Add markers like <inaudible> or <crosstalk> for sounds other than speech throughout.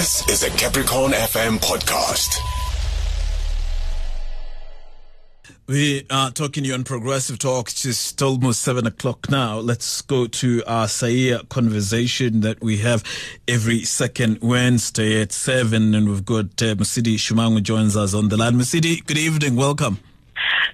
This is a Capricorn FM podcast. We are talking you on Progressive Talk. It's just almost seven o'clock now. Let's go to our SAIA conversation that we have every second Wednesday at seven. And we've got uh, Mosidi Shomang joins us on the line. Masidi, good evening. Welcome.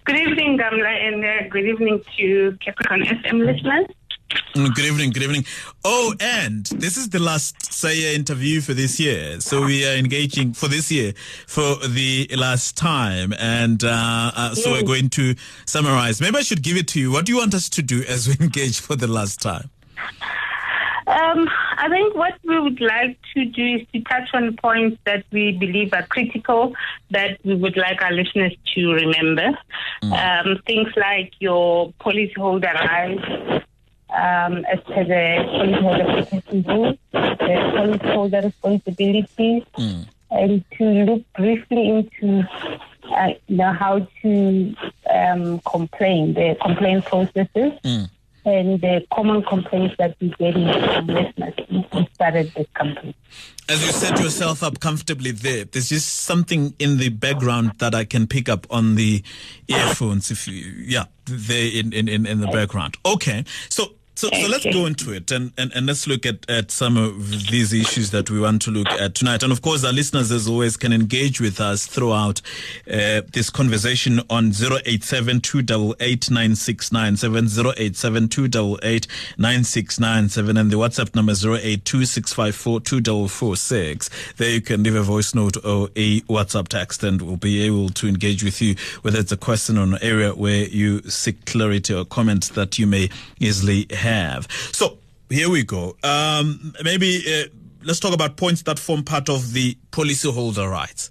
Good evening, Gamla, and uh, good evening to Capricorn FM listeners. Mm, Good evening, good evening. Oh, and this is the last SAIA interview for this year. So we are engaging for this year for the last time. And uh, uh, so we're going to summarize. Maybe I should give it to you. What do you want us to do as we <laughs> engage for the last time? Um, I think what we would like to do is to touch on points that we believe are critical that we would like our listeners to remember. Um, things like your policyholder rights, um, as per the policyholder protection rules, the policyholder responsibilities, and to look briefly into uh, you know, how to um, complain, the complaint processes. And the common complaints that we get from listeners we started this company. As you set yourself up comfortably there, there's just something in the background that I can pick up on the earphones. If you, yeah, there in, in, in the background. Okay. So, so, so let's go into it and, and, and let's look at, at some of these issues that we want to look at tonight. And of course, our listeners, as always, can engage with us throughout uh, this conversation on 087 288 9697, 087 288 9697, and the WhatsApp number 082 654 2446. There you can leave a voice note or a WhatsApp text, and we'll be able to engage with you, whether it's a question or an area where you seek clarity or comments that you may easily have. So here we go. Um, maybe uh, let's talk about points that form part of the policyholder rights.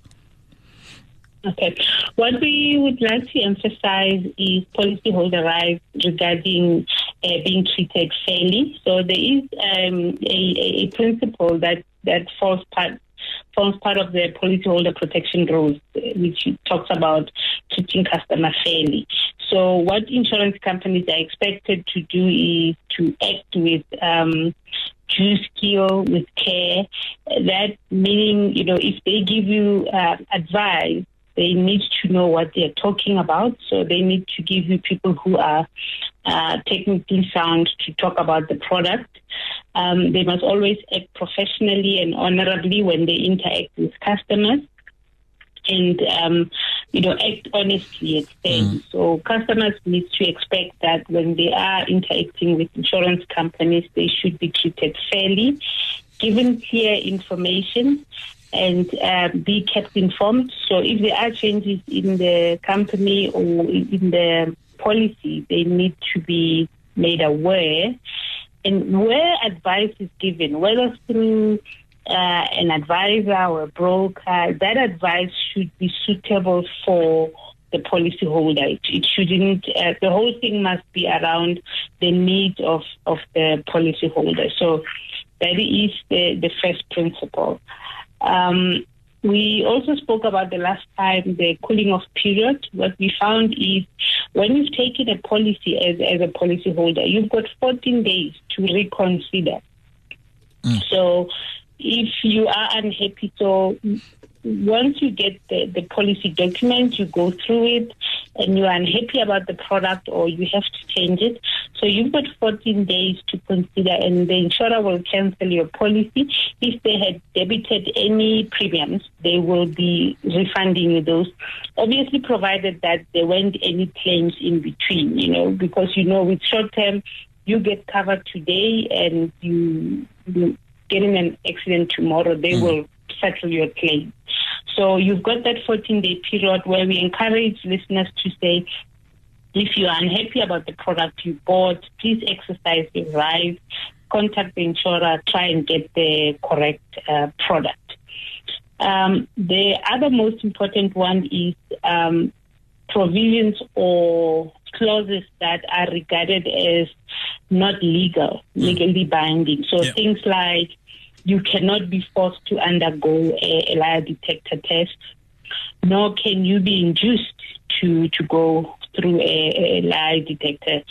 Okay. What we would like to emphasize is policyholder rights regarding uh, being treated fairly. So there is um, a, a principle that, that falls part forms part of the policyholder protection rules, uh, which talks about treating customers fairly. So what insurance companies are expected to do is to act with um, due skill, with care. That meaning, you know, if they give you uh, advice, they need to know what they're talking about. So they need to give you people who are uh, technically sound to talk about the product. Um, they must always act professionally and honorably when they interact with customers. And um, you know, act honestly and fairly. So customers need to expect that when they are interacting with insurance companies, they should be treated fairly, given clear information, and uh, be kept informed. So if there are changes in the company or in the policy, they need to be made aware. And where advice is given, whether through uh, an advisor or a broker, that advice should be suitable for the policyholder. It, it shouldn't. Uh, the whole thing must be around the needs of of the policyholder. So that is the the first principle. Um, we also spoke about the last time the cooling off period. What we found is when you've taken a policy as, as a policyholder, you've got 14 days to reconsider. So if you are unhappy, so once you get the, the policy document, you go through it and you're unhappy about the product or you have to change it. So you've got 14 days to consider and the insurer will cancel your policy. If they had debited any premiums, they will be refunding you those. Obviously provided that there weren't any claims in between, you know, because you know with short term, you get covered today and you, you get in an accident tomorrow, they will settle your claim. So you've got that 14 day period where we encourage listeners to say, if you are unhappy about the product you bought, please exercise your right, contact the insurer, try and get the correct uh, product. Um, the other most important one is um, provisions or clauses that are regarded as not legal, legally binding. So Yeah. things like you cannot be forced to undergo a, a lie detector test, nor can you be induced to, to go through a, a lie detector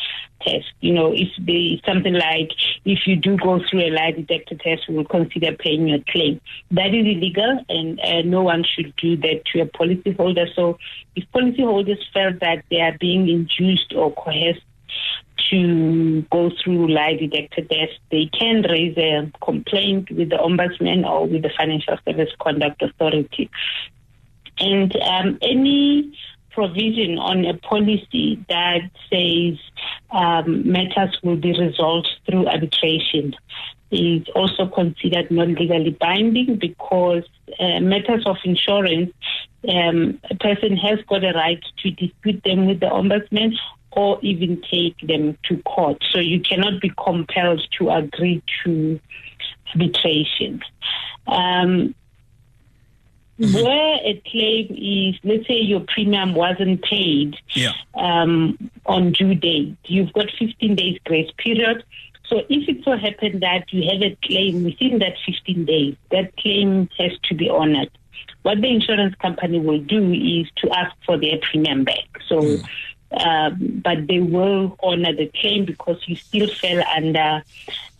test. You know, if they something like if you do go through a lie detector test, we will consider paying your claim. That is illegal, and uh, no one should do that to a policyholder. So, if policyholders felt that they are being induced or coerced to go through lie detector tests, they can raise a complaint with the ombudsman or with the Financial Service Conduct Authority. And um, any provision on a policy that says um, matters will be resolved through arbitration is also considered not legally binding because uh, matters of insurance, um, a person has got a right to dispute them with the ombudsman or even take them to court. So you cannot be compelled to agree to arbitration. Um, mm-hmm. Where a claim is, let's say your premium wasn't paid yeah. um, on due date, you've got 15 days grace period. So if it so happens that you have a claim within that 15 days, that claim has to be honored. What the insurance company will do is to ask for their premium back. So mm um, but they will honor the claim because you still fell under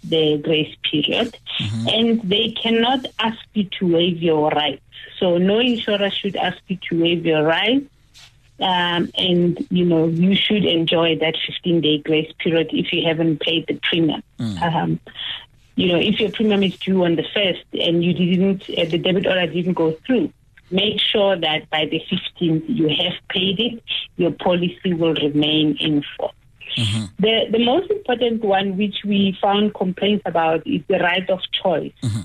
the grace period. Mm-hmm. And they cannot ask you to waive your rights. So no insurer should ask you to waive your rights. Um, and you know you should enjoy that 15 day grace period if you haven't paid the premium. Mm. Um, you know if your premium is due on the first and you didn't, uh, the debit order didn't go through, make sure that by the 15th you have paid it, your policy will remain in force. Mm-hmm. The, the most important one, which we found complaints about, is the right of choice. Mm-hmm.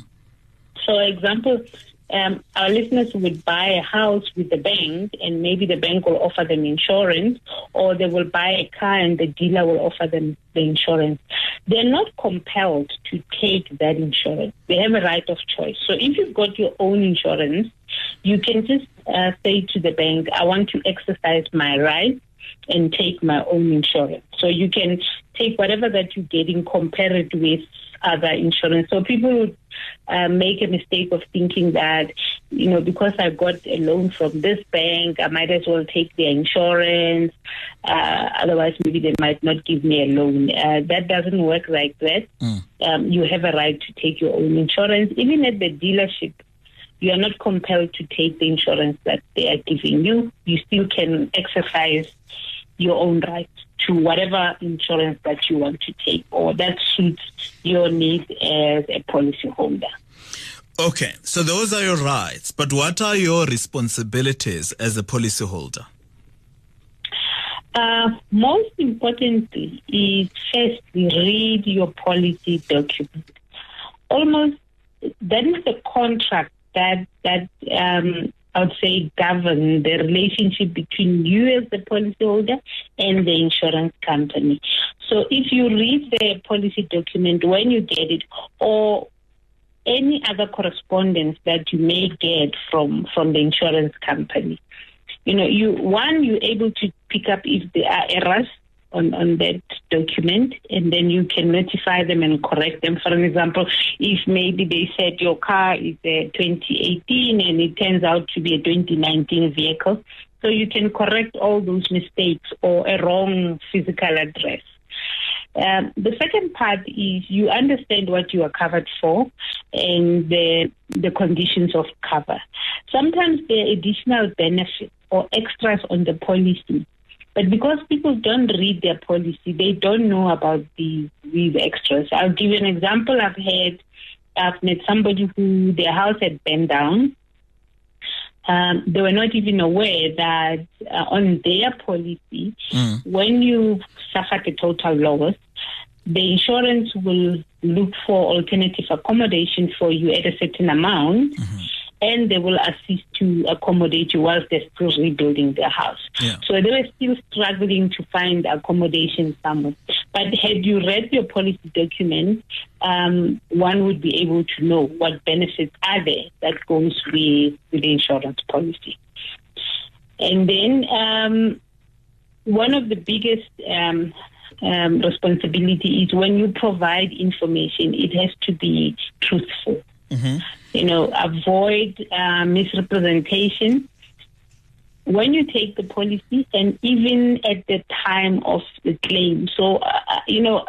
So, example, um, our listeners would buy a house with the bank, and maybe the bank will offer them insurance, or they will buy a car and the dealer will offer them the insurance. They're not compelled to take that insurance. They have a right of choice. So if you've got your own insurance, you can just uh, say to the bank, I want to exercise my right and take my own insurance. So you can take whatever that you're getting, compare it with other insurance. So people would uh, make a mistake of thinking that, you know, because I got a loan from this bank, I might as well take their insurance. Uh, otherwise, maybe they might not give me a loan. Uh, that doesn't work like that. Mm. Um, you have a right to take your own insurance. Even at the dealership, you are not compelled to take the insurance that they are giving you. You still can exercise your own rights to whatever insurance that you want to take or that suits your needs as a policyholder. Okay, so those are your rights, but what are your responsibilities as a policyholder? Uh, most importantly is firstly read your policy document. Almost that is the contract that that um, I would say govern the relationship between you as the policyholder and the insurance company. So if you read the policy document when you get it, or any other correspondence that you may get from from the insurance company, you know, you one you're able to pick up if there are errors on, on that document and then you can notify them and correct them. For an example, if maybe they said your car is a 2018 and it turns out to be a 2019 vehicle, so you can correct all those mistakes or a wrong physical address. Um, the second part is you understand what you are covered for and the, the conditions of cover. Sometimes there are additional benefits or extras on the policy but because people don't read their policy, they don't know about these these extras. I'll give you an example. I've had I've met somebody who their house had burned down. Um, they were not even aware that uh, on their policy, mm. when you suffer a total loss, the insurance will look for alternative accommodation for you at a certain amount. Mm-hmm and they will assist to accommodate you whilst they're still rebuilding their house. Yeah. So they were still struggling to find accommodation somewhere. But had you read your policy document, um, one would be able to know what benefits are there that goes with, with the insurance policy. And then um, one of the biggest um, um, responsibility is when you provide information, it has to be truthful. Mm-hmm. You know, avoid uh, misrepresentation. when you take the policy and even at the time of the claim. So, uh, uh, you know,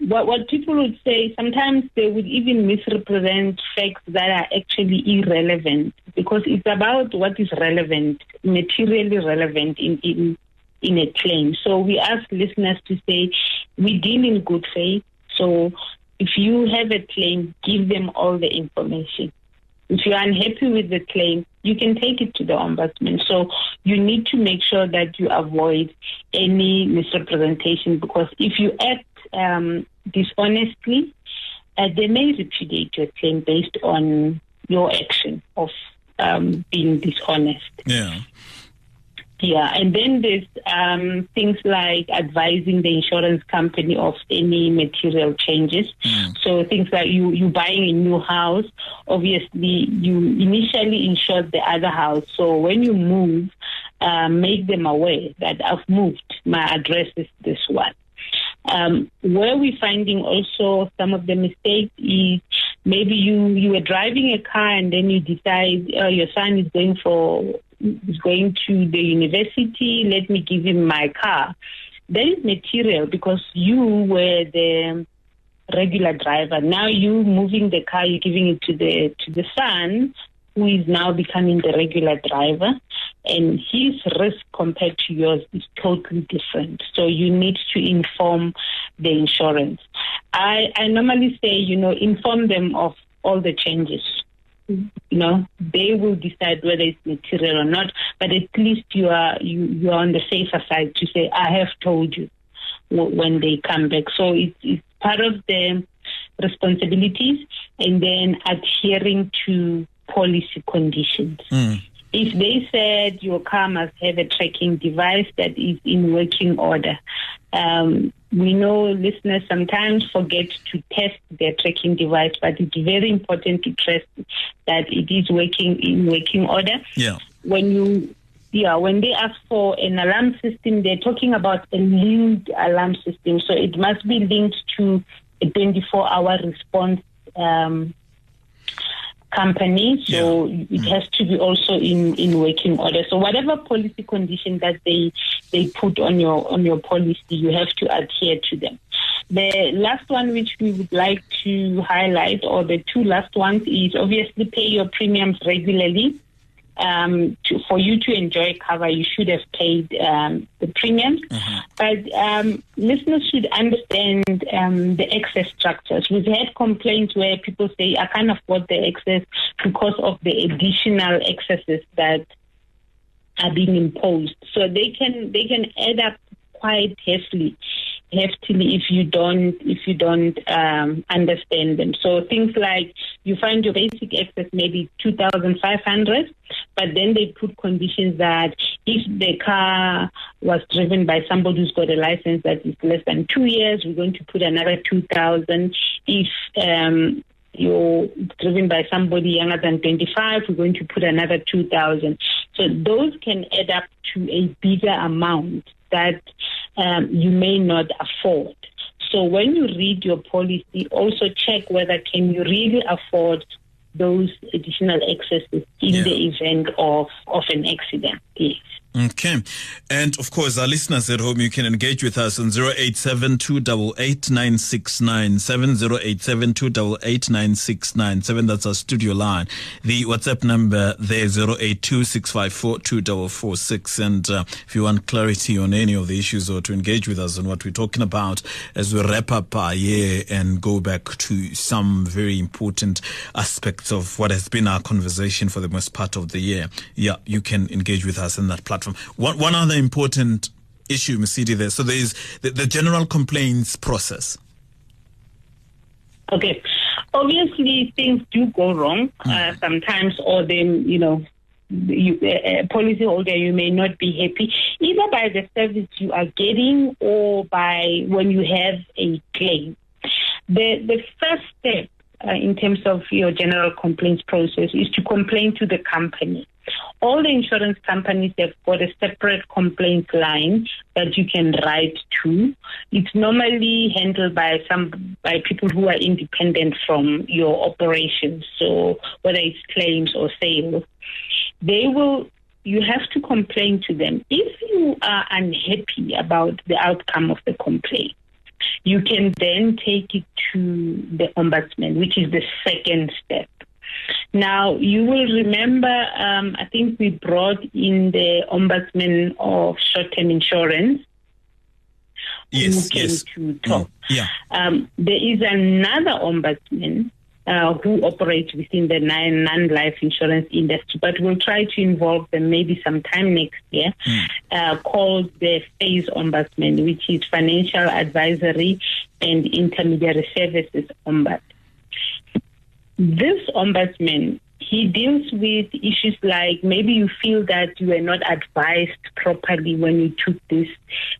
what, what people would say, sometimes they would even misrepresent facts that are actually irrelevant because it's about what is relevant, materially relevant in, in, in a claim. So we ask listeners to say, we deal in good faith. So if you have a claim, give them all the information. If you're unhappy with the claim, you can take it to the ombudsman. So you need to make sure that you avoid any misrepresentation because if you act um, dishonestly, uh, they may repudiate your claim based on your action of um, being dishonest. Yeah. Yeah, and then there's um, things like advising the insurance company of any material changes. Mm. So things like you you buying a new house, obviously you initially insured the other house. So when you move, uh, make them aware that I've moved. My address is this one. Um, where we're finding also some of the mistakes is maybe you you were driving a car and then you decide uh, your son is going for is going to the university. Let me give him my car. That is material because you were the regular driver. Now you moving the car, you're giving it to the to the son who is now becoming the regular driver and his risk compared to yours is totally different. So you need to inform the insurance. I, I normally say, you know, inform them of all the changes. You know, they will decide whether it's material or not, but at least you are you, you are on the safer side to say, I have told you when they come back. So it's, it's part of the responsibilities and then adhering to policy conditions. Mm. If they said your car must have a tracking device that is in working order, um, we know listeners sometimes forget to test their tracking device, but it's very important to trust that it is working in working order. Yeah. When you yeah, when they ask for an alarm system, they're talking about a linked alarm system. So it must be linked to a 24 hour response um, company. So Yeah. it mm. has to be also in, in working order. So whatever policy condition that they they put on your on your policy, you have to adhere to them. The last one which we would like to highlight, or the two last ones, is obviously pay your premiums regularly. Um, to, for you to enjoy cover, you should have paid um, the premiums. But um, listeners should understand um, the excess structures. We've had complaints where people say, I can't afford the excess because of the additional excesses that are being imposed. So they can they can add up quite heavily heftily if you don't if you don't um, understand them. So things like you find your basic excess maybe two thousand five hundred, but then they put conditions that if the car was driven by somebody who's got a license that is less than two years, we're going to put another two thousand. If um, you're driven by somebody younger than 25, we're going to put another 2,000. So those can add up to a bigger amount that um, you may not afford. So when you read your policy, also check whether can you really afford those additional excesses in Yeah. the event of, of an accident. Yes. Okay. And of course, our listeners at home, you can engage with us on 087 087 That's our studio line. The WhatsApp number there, 82 And uh, if you want clarity on any of the issues or to engage with us on what we're talking about as we wrap up our year and go back to some very important aspects of what has been our conversation for the most part of the year, yeah, you can engage with us in that platform. One, one other important issue, Mosidi, there. So there is the, the general complaints process. Okay. Obviously, things do go wrong uh, sometimes, or then, you know, you, uh, policyholder, you may not be happy either by the service you are getting or by when you have a claim. The, the first step uh, in terms of your general complaints process is to complain to the company. All the insurance companies have got a separate complaint line that you can write to. It's normally handled by some by people who are independent from your operations. So whether it's claims or sales, they will you have to complain to them. If you are unhappy about the outcome of the complaint, you can then take it to the ombudsman, which is the second step. Now, you will remember, um, I think we brought in the ombudsman of short term insurance. Yes, who yes. to talk. Mm, yeah. Um, there is another ombudsman uh, who operates within the non life insurance industry, but we'll try to involve them maybe sometime next year, uh, called the FAIS Ombudsman, which is Financial Advisory and Intermediary Services Ombud. This ombudsman he deals with issues like maybe you feel that you were not advised properly when you took this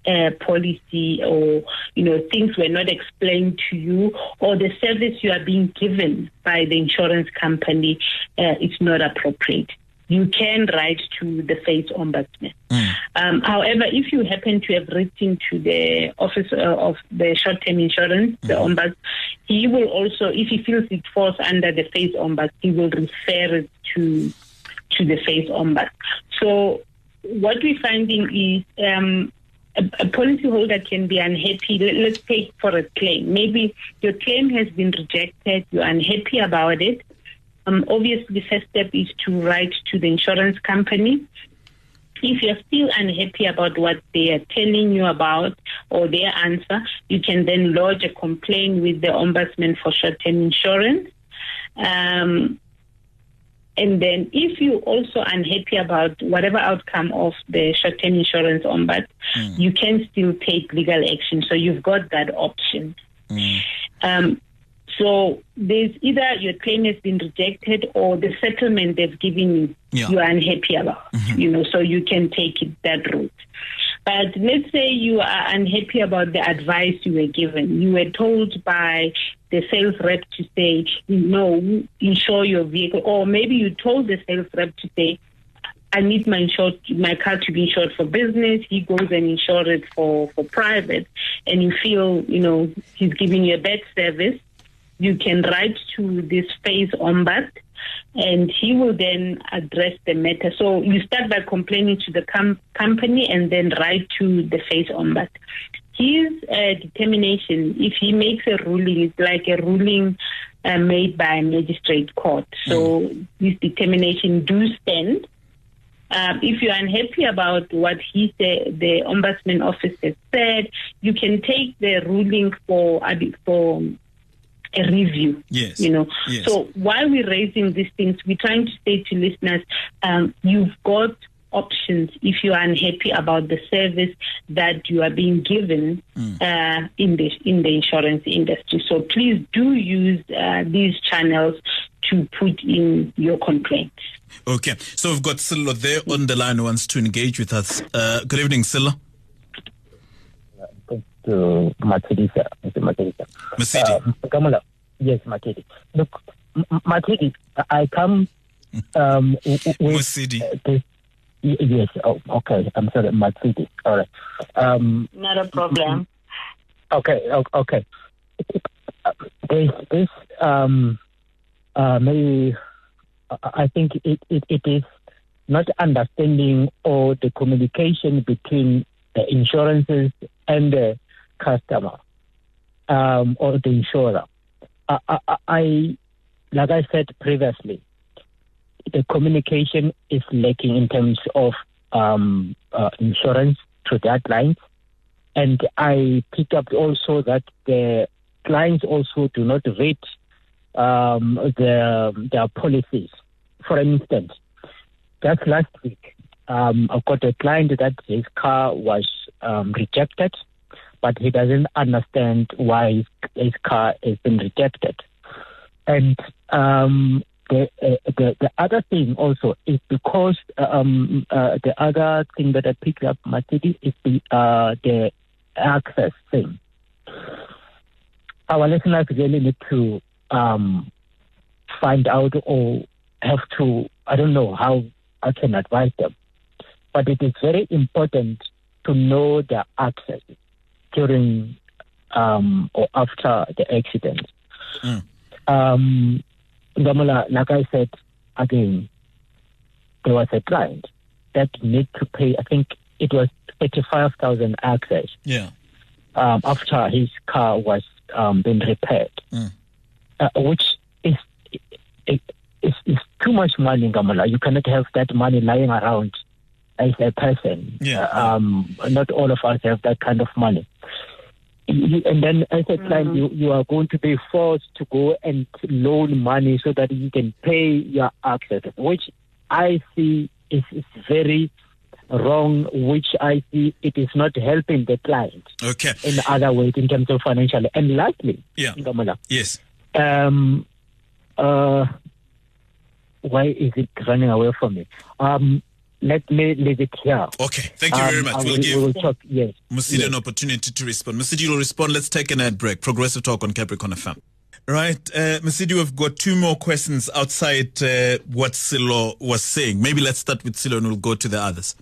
uh, policy or you know things were not explained to you or the service you are being given by the insurance company uh, is not appropriate you can write to the FAIS Ombudsman. Mm. Um, however, if you happen to have written to the Office uh, of the Short-Term Insurance, the Mm-hmm. Ombuds, he will also, if he feels it falls under the FAIS Ombuds, he will refer it to to the FAIS Ombuds. So what we're finding is um, a, a policyholder can be unhappy. Let- Let's take for a claim. Maybe your claim has been rejected. You're unhappy about it. Um, obviously, the first step is to write to the insurance company. If you're still unhappy about what they are telling you about or their answer, you can then lodge a complaint with the Ombudsman for short-term insurance. Um, and then if you also unhappy about whatever outcome of the short-term insurance ombud, you can still take legal action. So you've got that option. Um, so there's either your claim has been rejected or the settlement they've given you, Yeah. you are unhappy about. Mm-hmm. You know, so you can take it that route. But let's say you are unhappy about the advice you were given. You were told by the sales rep to say, no, insure your vehicle. Or maybe you told the sales rep to say, I need my insured, my car to be insured for business. He goes and insure it for, for private. And you feel, you know, he's giving you a bad service. You can write to this FAIS ombud and he will then address the matter. So you start by complaining to the com- company and then write to the FAIS ombud. His uh, determination, if he makes a ruling, it's like a ruling uh, made by a magistrate court. So his determination do stand. Um, if you're unhappy about what he said, the ombudsman office has said, you can take the ruling for for a review. Yes. You know. Yes. So while we're raising these things, we're trying to say to listeners, um, you've got options if you are unhappy about the service that you are being given Mm. uh, in the in the insurance industry. So please do use uh, these channels to put in your complaints. Okay. So we've got Silo there on the line who wants to engage with us. Uh, good evening, Silo. To Matidi, sir. Mr. Matidi, sir. Mosidi. Uh, Kamala. Yes, Matidi. Look, M- M- Matidi, I come um, w- w- with Mosidi. uh, this. Yes, oh, okay. I'm sorry, Matidi. All right. Um, Not a problem. okay, okay. There's this, um, uh, maybe, I- I think it, it, it is not understanding or the communication between the insurances and the customer um, or the insurer. I, I, I, like I said previously, the communication is lacking in terms of um, uh, insurance to that clients. And I picked up also that the clients also do not read um, the, their policies. For instance, just last week, um, I've got a client that his car was um, rejected, but he doesn't understand why his, his car has been rejected. And um, the, uh, the the other thing also is because um, uh, the other thing that I picked up, Mercedes, is the uh, the access thing. Our listeners really need to um, find out or have to. I don't know how I can advise them, but it is very important to know their access during um, or after the accident. Mm. Um, Gamala, like I said again, there was a client that need to pay. I think it was thirty-five thousand access Yeah. um, after his car was um, being repaired, Mm. uh, which is, is, is, is too much money, Gamala. You cannot have that money lying around as a person. Yeah, Uh, um, not all of us have that kind of money. You- And then, as a client, you, you are going to be forced to go and loan money so that you can pay your access, which I see is, is very wrong, which I see it is not helping the client Okay. in other ways in terms of financial. And lastly, Yeah. Ngamala, Yes. um, uh, why is it running away from me? Um, let me leave it here. Okay. Thank you very Um, much. We'll will- give we will talk. Yes. Mosidi yes. an opportunity to respond. Mosidi will respond. Let's take an ad break. Progressive talk on Capricorn FM. Right, uh, Mosidi, we've got two more questions outside uh, what Silo was saying. Maybe let's start with Silo and we'll go to the others.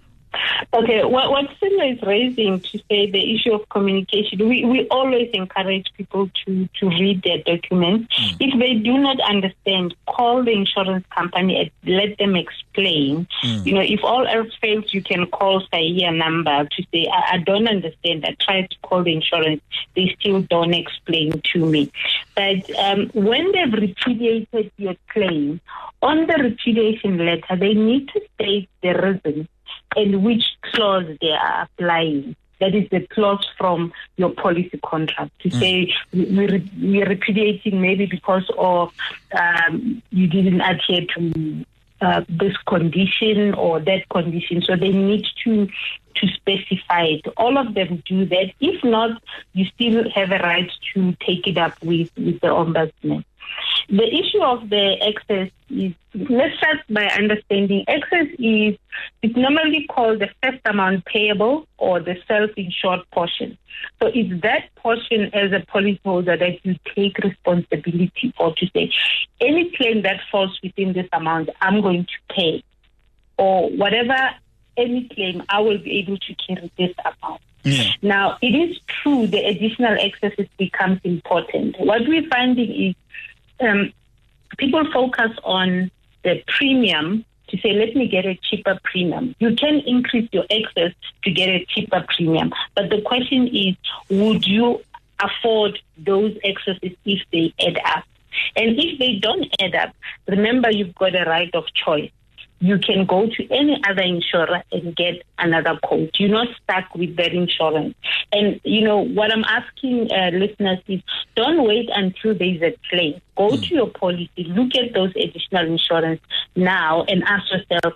Okay, what, what Silo is raising to say the issue of communication, we, we always encourage people to, to read their documents. If they do not understand, call the insurance company and let them explain. You know, if all else fails, you can call SAIA number to say, I, I don't understand. I tried to call the insurance. They still don't explain to me. But um, when they've repudiated your claim, on the repudiation letter, they need to state the reason and which clause they are applying. That is the clause from your policy contract to say we- we're, we're repudiating maybe because of um, you didn't adhere to uh, this condition or that condition. So they need to to specify it. All of them do that. If not, you still have a right to take it up with, with the ombudsman. The issue of the excess is, let's start by understanding excess is, it's normally called the first amount payable or the self-insured portion. So it's that portion as a policyholder that you take responsibility for to say, any claim that falls within this amount, I'm going to pay. Or whatever, any claim, I will be able to carry this amount. Yeah. Now, it is true the additional excesses becomes important. What we're finding is um, people focus on the premium to say, let me get a cheaper premium. You can increase your excess to get a cheaper premium. But the question is, would you afford those excesses if they add up? And if they don't add up, remember you've got a right of choice you can go to any other insurer and get another quote. You're not stuck with that insurance. And, you know, what I'm asking uh, listeners is don't wait until there's a claim. Go to your policy, look at those additional insurance now and ask yourself,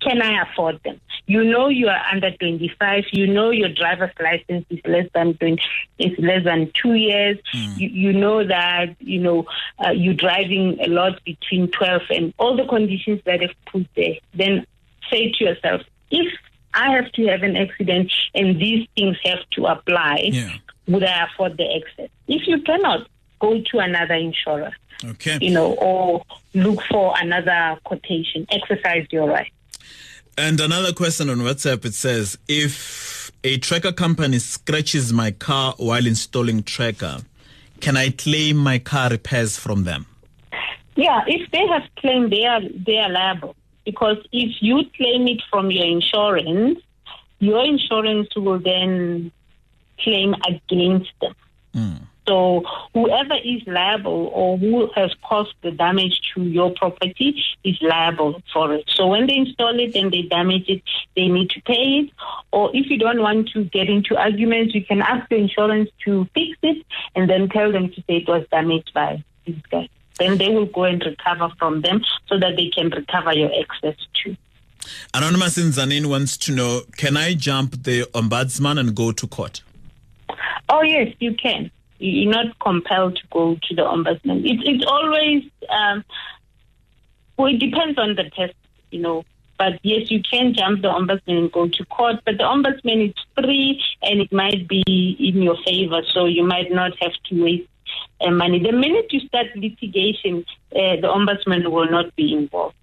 can I afford them? You know you are under 25. You know your driver's license is less than 20, is less than two years. You, you know that you know uh, you're driving a lot between 12 and all the conditions that have put there. Then say to yourself, if I have to have an accident and these things have to apply, Yeah. would I afford the excess? If you cannot, go to another insurer, Okay. you know, or look for another quotation. Exercise your right. And another question on WhatsApp it says if a tracker company scratches my car while installing tracker, can I claim my car repairs from them? Yeah, if they have claimed, they are they are liable because if you claim it from your insurance, your insurance will then claim against them. Hmm. So whoever is liable or who has caused the damage to your property is liable for it. So when they install it and they damage it, they need to pay it. Or if you don't want to get into arguments, you can ask the insurance to fix it and then tell them to say it was damaged by these guys. Then they will go and recover from them so that they can recover your excess too. Anonymous in Zanin wants to know can I jump the ombudsman and go to court? Oh yes, you can. You're not compelled to go to the ombudsman. It, it's always um, well, it depends on the test, you know. But yes, you can jump the ombudsman and go to court. But the ombudsman is free and it might be in your favor, so you might not have to waste uh, money. The minute you start litigation, uh, the ombudsman will not be involved.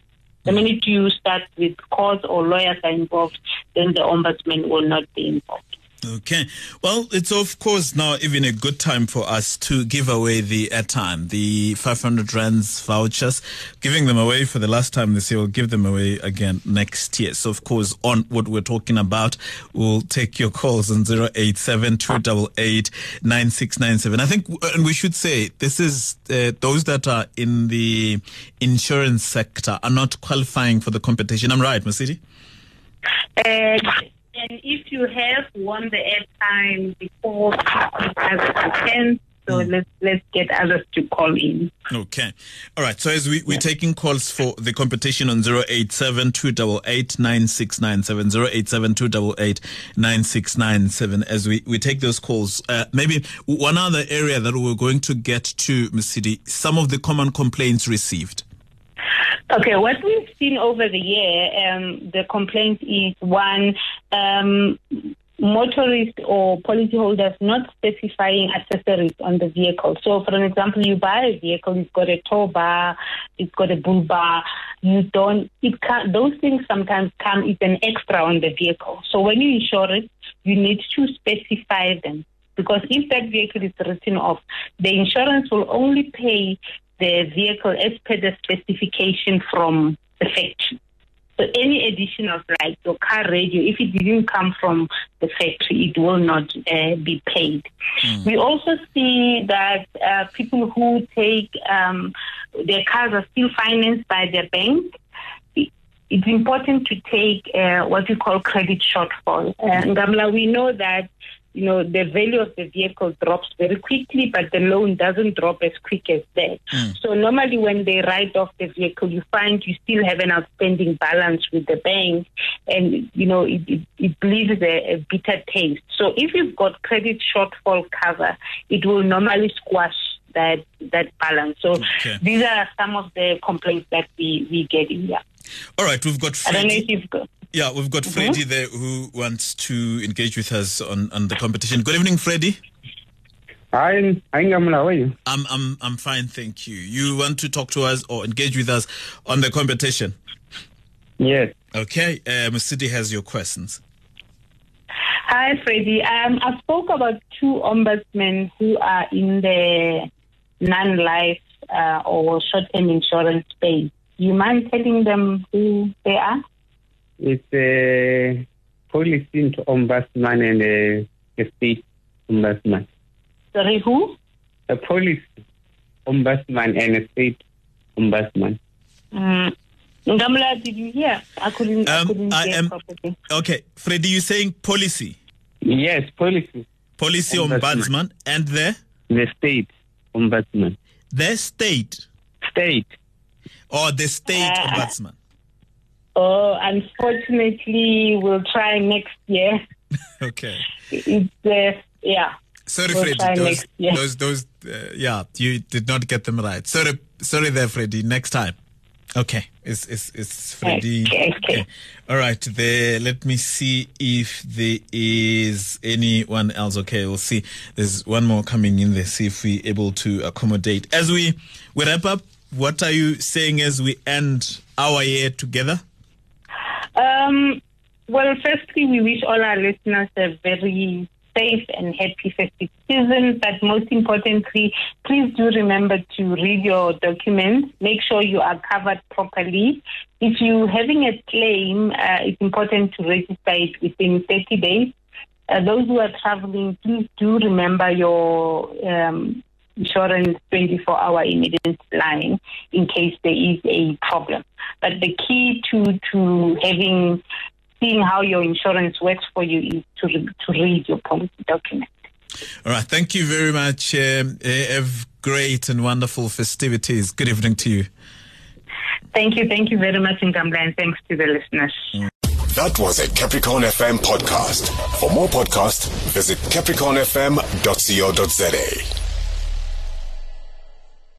The minute you start with court or lawyers are involved, then the ombudsman will not be involved. Okay. Well, it's of course now even a good time for us to give away the airtime, the 500 rands vouchers. Giving them away for the last time this year, we'll give them away again next year. So, of course, on what we're talking about, we'll take your calls on 087 9697. I think, and we should say, this is uh, those that are in the insurance sector are not qualifying for the competition. I'm right, Mosidi? Uh, and if you have won the airtime before 2010, so mm. let's let's get others to call in. Okay. All right. So as we, we're taking calls for the competition on 087 9697 9697 as we, we take those calls. Uh, maybe one other area that we're going to get to, Mosidi, some of the common complaints received. Okay, what we've seen over the year, um, the complaint is one, um, motorists or policyholders not specifying accessories on the vehicle. So, for an example, you buy a vehicle, it's got a tow bar, it's got a bull bar. You don't. It can Those things sometimes come as an extra on the vehicle. So when you insure it, you need to specify them because if that vehicle is written off, the insurance will only pay the vehicle as per the specification from the factory. So any additional like your car radio, if it didn't come from the factory, it will not uh, be paid. Mm. We also see that uh, people who take um, their cars are still financed by their bank. It's important to take uh, what we call credit shortfall. And Gamla, we know that you know, the value of the vehicle drops very quickly, but the loan doesn't drop as quick as that. Mm. So normally when they write off the vehicle, you find you still have an outstanding balance with the bank and, you know, it, it, it leaves a, a bitter taste. So if you've got credit shortfall cover, it will normally squash that that balance. So okay. these are some of the complaints that we, we get in here. All right, we've got. Freddie. I don't know if you've got. Yeah, we've got mm-hmm. Freddie there who wants to engage with us on, on the competition. Good evening, Freddie. Hi, hi, how are you? I'm, I'm, I'm fine, thank you. You want to talk to us or engage with us on the competition? Yes. Okay, um, City has your questions. Hi, Freddie. Um, I spoke about two ombudsmen who are in the non-life uh, or short-term insurance space. Do you mind telling them who they are? It's a police ombudsman and a, a state ombudsman. Sorry, who? A police ombudsman and a state ombudsman. Mm. Ngamla, did you hear? I couldn't, um, I couldn't I am, properly. Okay, Freddie, you're saying policy? Yes, policy. Policy ombudsman. ombudsman. And the? The state ombudsman. The state? State. Or the state uh, ombudsman? Oh, unfortunately, we'll try next year. <laughs> okay. It's, uh, yeah. Sorry, we'll Freddie. Those, those, those, uh, yeah, you did not get them right. Sorry, sorry there, Freddy. Next time. Okay, it's it's it's Freddie. Okay, okay. okay. All right, there. Let me see if there is anyone else. Okay, we'll see. There's one more coming in there. See if we're able to accommodate as we we wrap up. What are you saying as we end our year together? Um, well, firstly, we wish all our listeners a very safe and happy festive season. But most importantly, please do remember to read your documents. Make sure you are covered properly. If you're having a claim, uh, it's important to register it within 30 days. Uh, those who are traveling, please do remember your um, insurance 24 hour immediate line in case there is a problem. But the key to, to having, seeing how your insurance works for you is to, to read your policy document. All right. Thank you very much. Um, have great and wonderful festivities. Good evening to you. Thank you. Thank you very much, Nkamla, and thanks to the listeners. That was a Capricorn FM podcast. For more podcasts, visit capricornfm.co.za.